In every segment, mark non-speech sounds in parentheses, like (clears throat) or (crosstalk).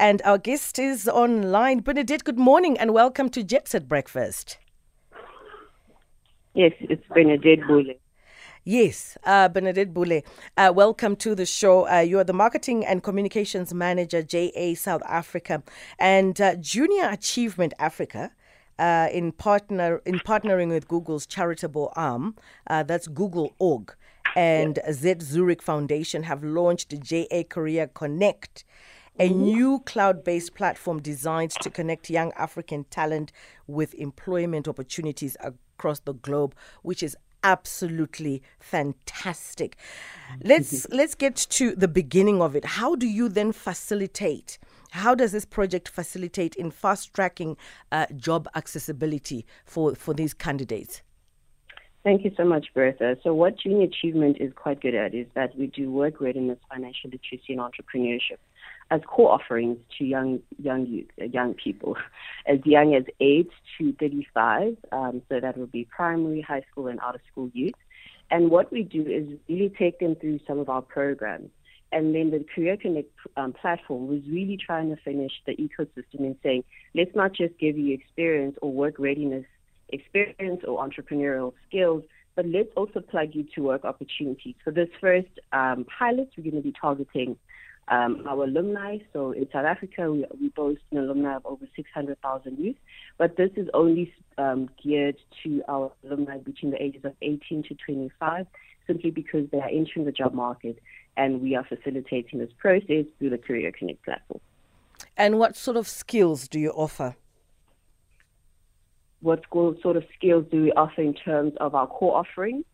And our guest is online. Bernadette, good morning and welcome to Jet Set Breakfast. Yes, it's Bernadette Bule. Yes, uh, Bernadette Bule. Uh, welcome to the show. Uh, you are the Marketing and Communications Manager, JA South Africa, and uh, Junior Achievement Africa. Uh, in partner in partnering with Google's charitable arm, uh, that's Google Org, and Z Zurich Foundation have launched JA Career Connect, a new cloud based platform designed to connect young African talent with employment opportunities across the globe, which is absolutely fantastic. Let's (laughs) let's get to the beginning of it. How do you then facilitate? How does this project facilitate in fast tracking uh, job accessibility for, for these candidates? Thank you so much, Bertha. So, what Junior Achievement is quite good at is that we do work readiness, financial literacy, and entrepreneurship as core offerings to young young youth, uh, young people, (laughs) as young as eight to thirty-five. Um, so that would be primary, high school, and out of school youth. And what we do is really take them through some of our programs. And then the Career Connect um, platform was really trying to finish the ecosystem and saying, let's not just give you experience or work readiness experience or entrepreneurial skills, but let's also plug you to work opportunities. For this first um, pilot, we're going to be targeting um, our alumni. So in South Africa, we, we boast an alumni of over 600,000 youth, but this is only um, geared to our alumni between the ages of 18 to 25, simply because they are entering the job market and we are facilitating this process through the Career Connect platform. And what sort of skills do you offer? What sort of skills do we offer in terms of our core offering?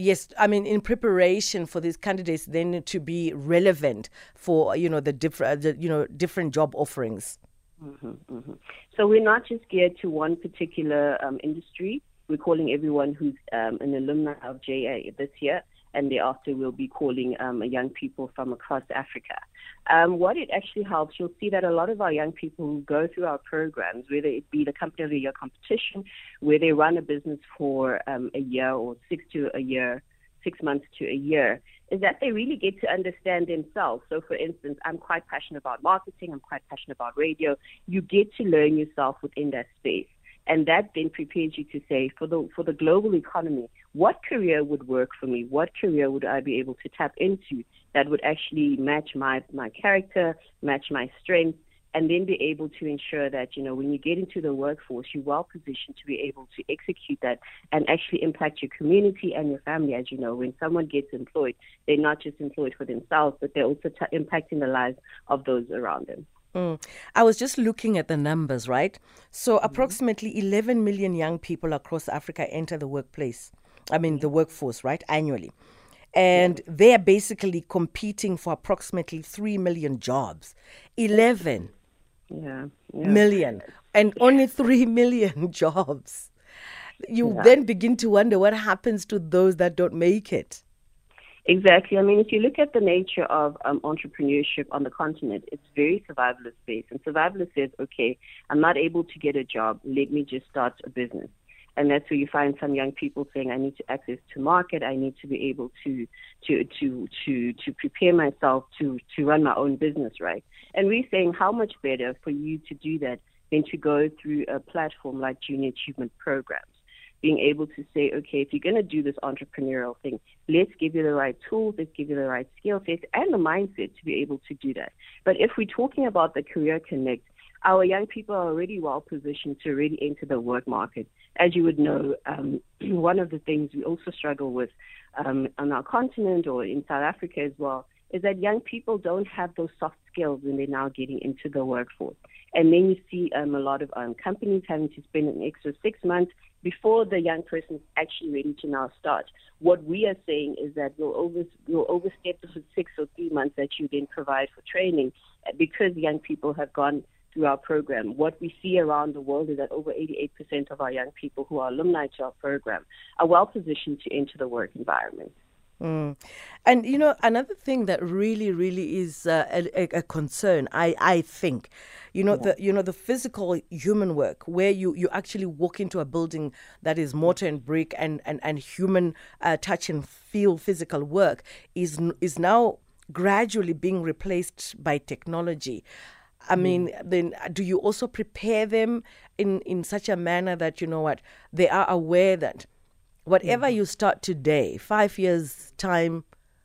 Yes, I mean in preparation for these candidates, then to be relevant for you know the different the, you know different job offerings. Mm-hmm, mm-hmm. So we're not just geared to one particular um, industry. We're calling everyone who's um, an alumni of JA this year, and thereafter we'll be calling um, young people from across Africa. Um, what it actually helps, you'll see that a lot of our young people who go through our programs, whether it be the Company of the Year competition, where they run a business for um, a year or six to a year, six months to a year, is that they really get to understand themselves. So, for instance, I'm quite passionate about marketing, I'm quite passionate about radio. You get to learn yourself within that space. And that then prepares you to say, for the for the global economy, what career would work for me? What career would I be able to tap into that would actually match my my character, match my strengths, and then be able to ensure that you know when you get into the workforce, you're well positioned to be able to execute that and actually impact your community and your family. As you know, when someone gets employed, they're not just employed for themselves, but they're also t- impacting the lives of those around them. Mm. I was just looking at the numbers, right? So, approximately 11 million young people across Africa enter the workplace. I mean, the workforce, right, annually. And they are basically competing for approximately 3 million jobs. 11 Yeah. yeah. million, and only 3 million (laughs) jobs. You Yeah. then begin to wonder what happens to those that don't make it. Exactly. I mean, if you look at the nature of um, entrepreneurship on the continent, it's very survivalist based. And survivalist says, okay, I'm not able to get a job. Let me just start a business. And that's where you find some young people saying, I need to access to market. I need to be able to to to to to prepare myself to to run my own business, right? And we're saying, how much better for you to do that than to go through a platform like Junior Achievement Programs being able to say, okay, if you're going to do this entrepreneurial thing, let's give you the right tools, let's give you the right skill set and the mindset to be able to do that. But if we're talking about the Career Connect, our young people are already well positioned to really enter the work market. As you would know, um, (clears throat) one of the things we also struggle with um, on our continent or in South Africa as well is that young people don't have those soft skills when they're now getting into the workforce. And then you see um, a lot of um, companies having to spend an extra six months before the young person is actually ready to now start. What we are saying is that we'll, over, we'll overstep the six or three months that you then provide for training uh, because young people have gone through our program. What we see around the world is that over 88% of our young people who are alumni to our program are well positioned to enter the work environment. Mm. And you know, another thing that really, really is uh, a, a, concern, I, I think, you know, yeah. the you know the physical human work where you, you actually walk into a building that is mortar and brick and and and human uh, touch and feel physical work is is now gradually being replaced by technology. I mean, then do you also prepare them in, in such a manner that, you know what, they are aware that whatever you start today, five years' time,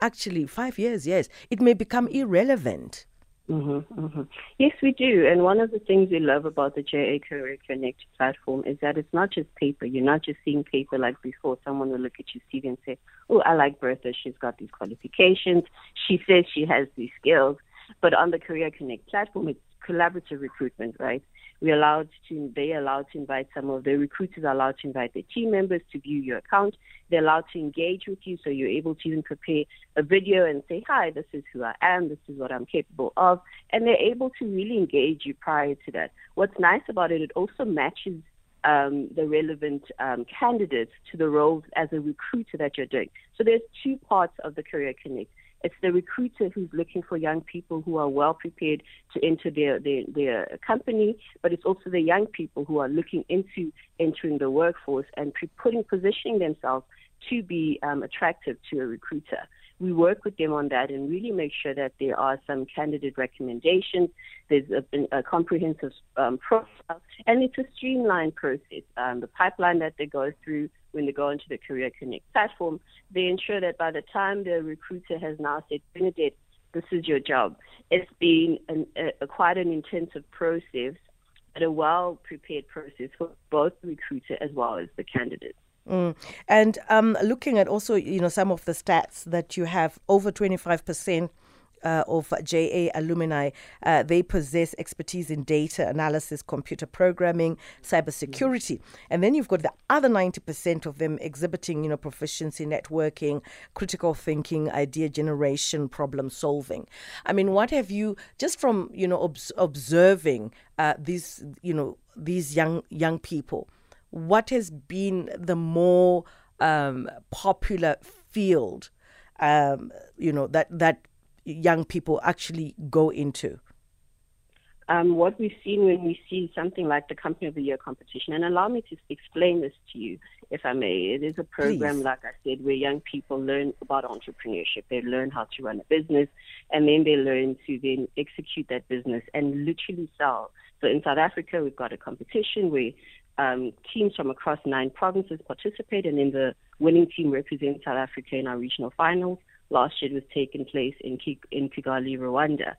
actually, five years, yes, it may become irrelevant. Mm-hmm, mm-hmm. Yes, we do. And one of the things we love about the JA Career Connect platform is that it's not just paper. You're not just seeing paper like before. Someone will look at your CV and say, Oh, I like Bertha. She's got these qualifications. She says she has these skills. But on the Career Connect platform, it's collaborative recruitment, right? We're allowed to, they're allowed to invite some of the recruiters are allowed to invite their team members to view your account. They're allowed to engage with you, so you're able to even prepare a video and say, "Hi, this is who I am. This is what I'm capable of," and they're able to really engage you prior to that. What's nice about it, it also matches um, the relevant um, candidates to the roles as a recruiter that you're doing. So there's two parts of the Career Connect. It's the recruiter who's looking for young people who are well prepared to enter their, their, their company, but it's also the young people who are looking into entering the workforce and putting, positioning themselves to be um, attractive to a recruiter. We work with them on that and really make sure that there are some candidate recommendations. There's a, a comprehensive um, profile, and it's a streamlined process. Um, the pipeline that they go through when they go into the Career Connect platform, they ensure that by the time the recruiter has now said, Bernadette, this is your job, it's been an, a, a quite an intensive process, but a well prepared process for both the recruiter as well as the candidate. Mm. And um, looking at also, you know, some of the stats that you have, over 25% uh, of JA alumni, uh, they possess expertise in data analysis, computer programming, cybersecurity. And then you've got the other 90% of them exhibiting, you know, proficiency, networking, critical thinking, idea generation, problem solving. I mean, what have you, just from, you know, obs- observing uh, these, you know, these young young people, what has been the more um, popular field um, you know that that young people actually go into? Um, what we've seen when we see something like the Company of the Year competition, and allow me to explain this to you, if I may. It is a program, Please. like I said, where young people learn about entrepreneurship. They learn how to run a business, and then they learn to then execute that business and literally sell. So in South Africa, we've got a competition where um, teams from across nine provinces participate, and then the winning team represents South Africa in our regional finals. Last year it was taking place in, in Kigali, Rwanda.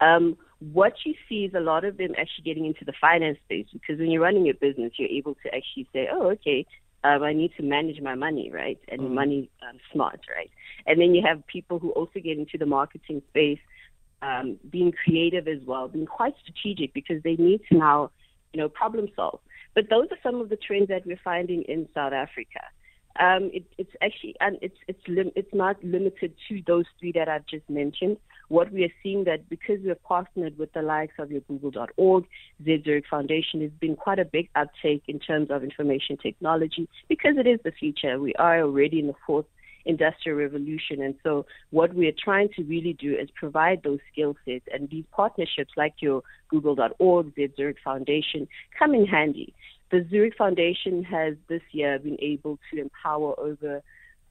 Um, what you see is a lot of them actually getting into the finance space because when you're running a business, you're able to actually say, oh, okay, um, I need to manage my money, right? And mm. money um, smart, right? And then you have people who also get into the marketing space, um, being creative as well, being quite strategic because they need to now, you know, problem solve. But those are some of the trends that we're finding in South Africa. Um, it, it's actually and it's it's lim- it's not limited to those three that I've just mentioned. What we are seeing that because we have partnered with the likes of your Google.org, Zurich Foundation, has been quite a big uptake in terms of information technology because it is the future. We are already in the fourth industrial revolution. And so what we're trying to really do is provide those skill sets and these partnerships like your Google.org, Zurich Foundation come in handy the Zurich Foundation has this year been able to empower over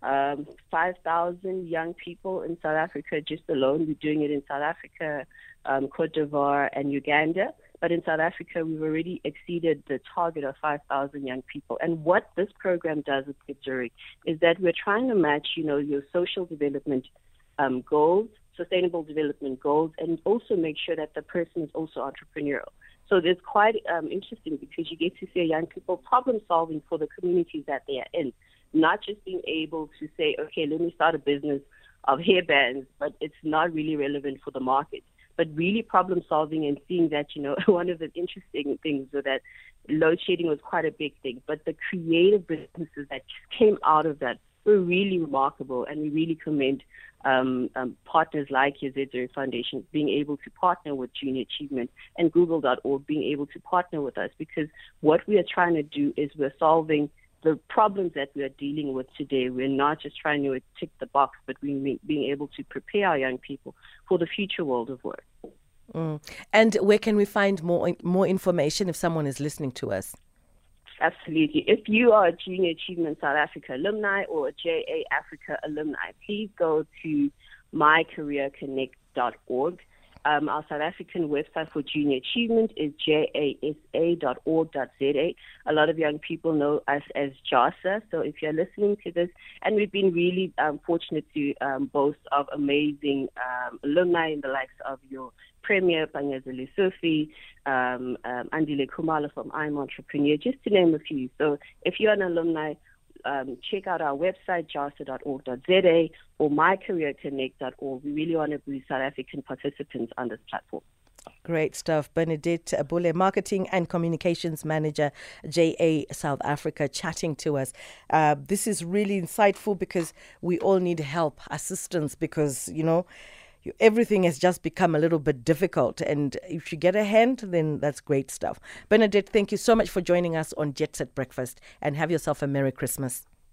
um, 5,000 young people in South Africa just alone. We're doing it in South Africa, um, Cote d'Ivoire, and Uganda. But in South Africa, we've already exceeded the target of 5,000 young people. And what this program does with Zurich is that we're trying to match, you know, your social development um, goals, sustainable development goals, and also make sure that the person is also entrepreneurial. So it's quite um, interesting because you get to see young people problem solving for the communities that they are in, not just being able to say, okay, let me start a business of hair bands, but it's not really relevant for the market. But really problem solving and seeing that, you know, (laughs) one of the interesting things was that load shedding was quite a big thing, but the creative businesses that came out of that were really remarkable, and we really commend um, um, partners like your Foundation being able to partner with Junior Achievement and Google.org being able to partner with us because what we are trying to do is we're solving the problems that we are dealing with today. We're not just trying to tick the box, but we're being able to prepare our young people for the future world of work. Mm. And where can we find more more information if someone is listening to us? Absolutely. If you are a Junior Achievement South Africa alumni or a JA Africa alumni, please go to mycareerconnect.org Um, our South African website for junior achievement is jasa.org.za. A lot of young people know us as JASA. So if you're listening to this, and we've been really um, fortunate to um, boast of amazing um, alumni in the likes of your Premier Panyaza Lesufi, um, um, Andile Khumalo from I'm Entrepreneur, just to name a few. So if you're an alumni, um, check out our website, jasa.org.za or mycareerconnect.org. We really want to boost South African participants on this platform. Great stuff. Bernadette Abule, Marketing and Communications Manager, JA South Africa, chatting to us. Uh, this is really insightful because we all need help, assistance, because, you know, everything has just become a little bit difficult. And if you get a hand, then that's great stuff. Bernadette, thank you so much for joining us on Jet Set Breakfast and have yourself a Merry Christmas.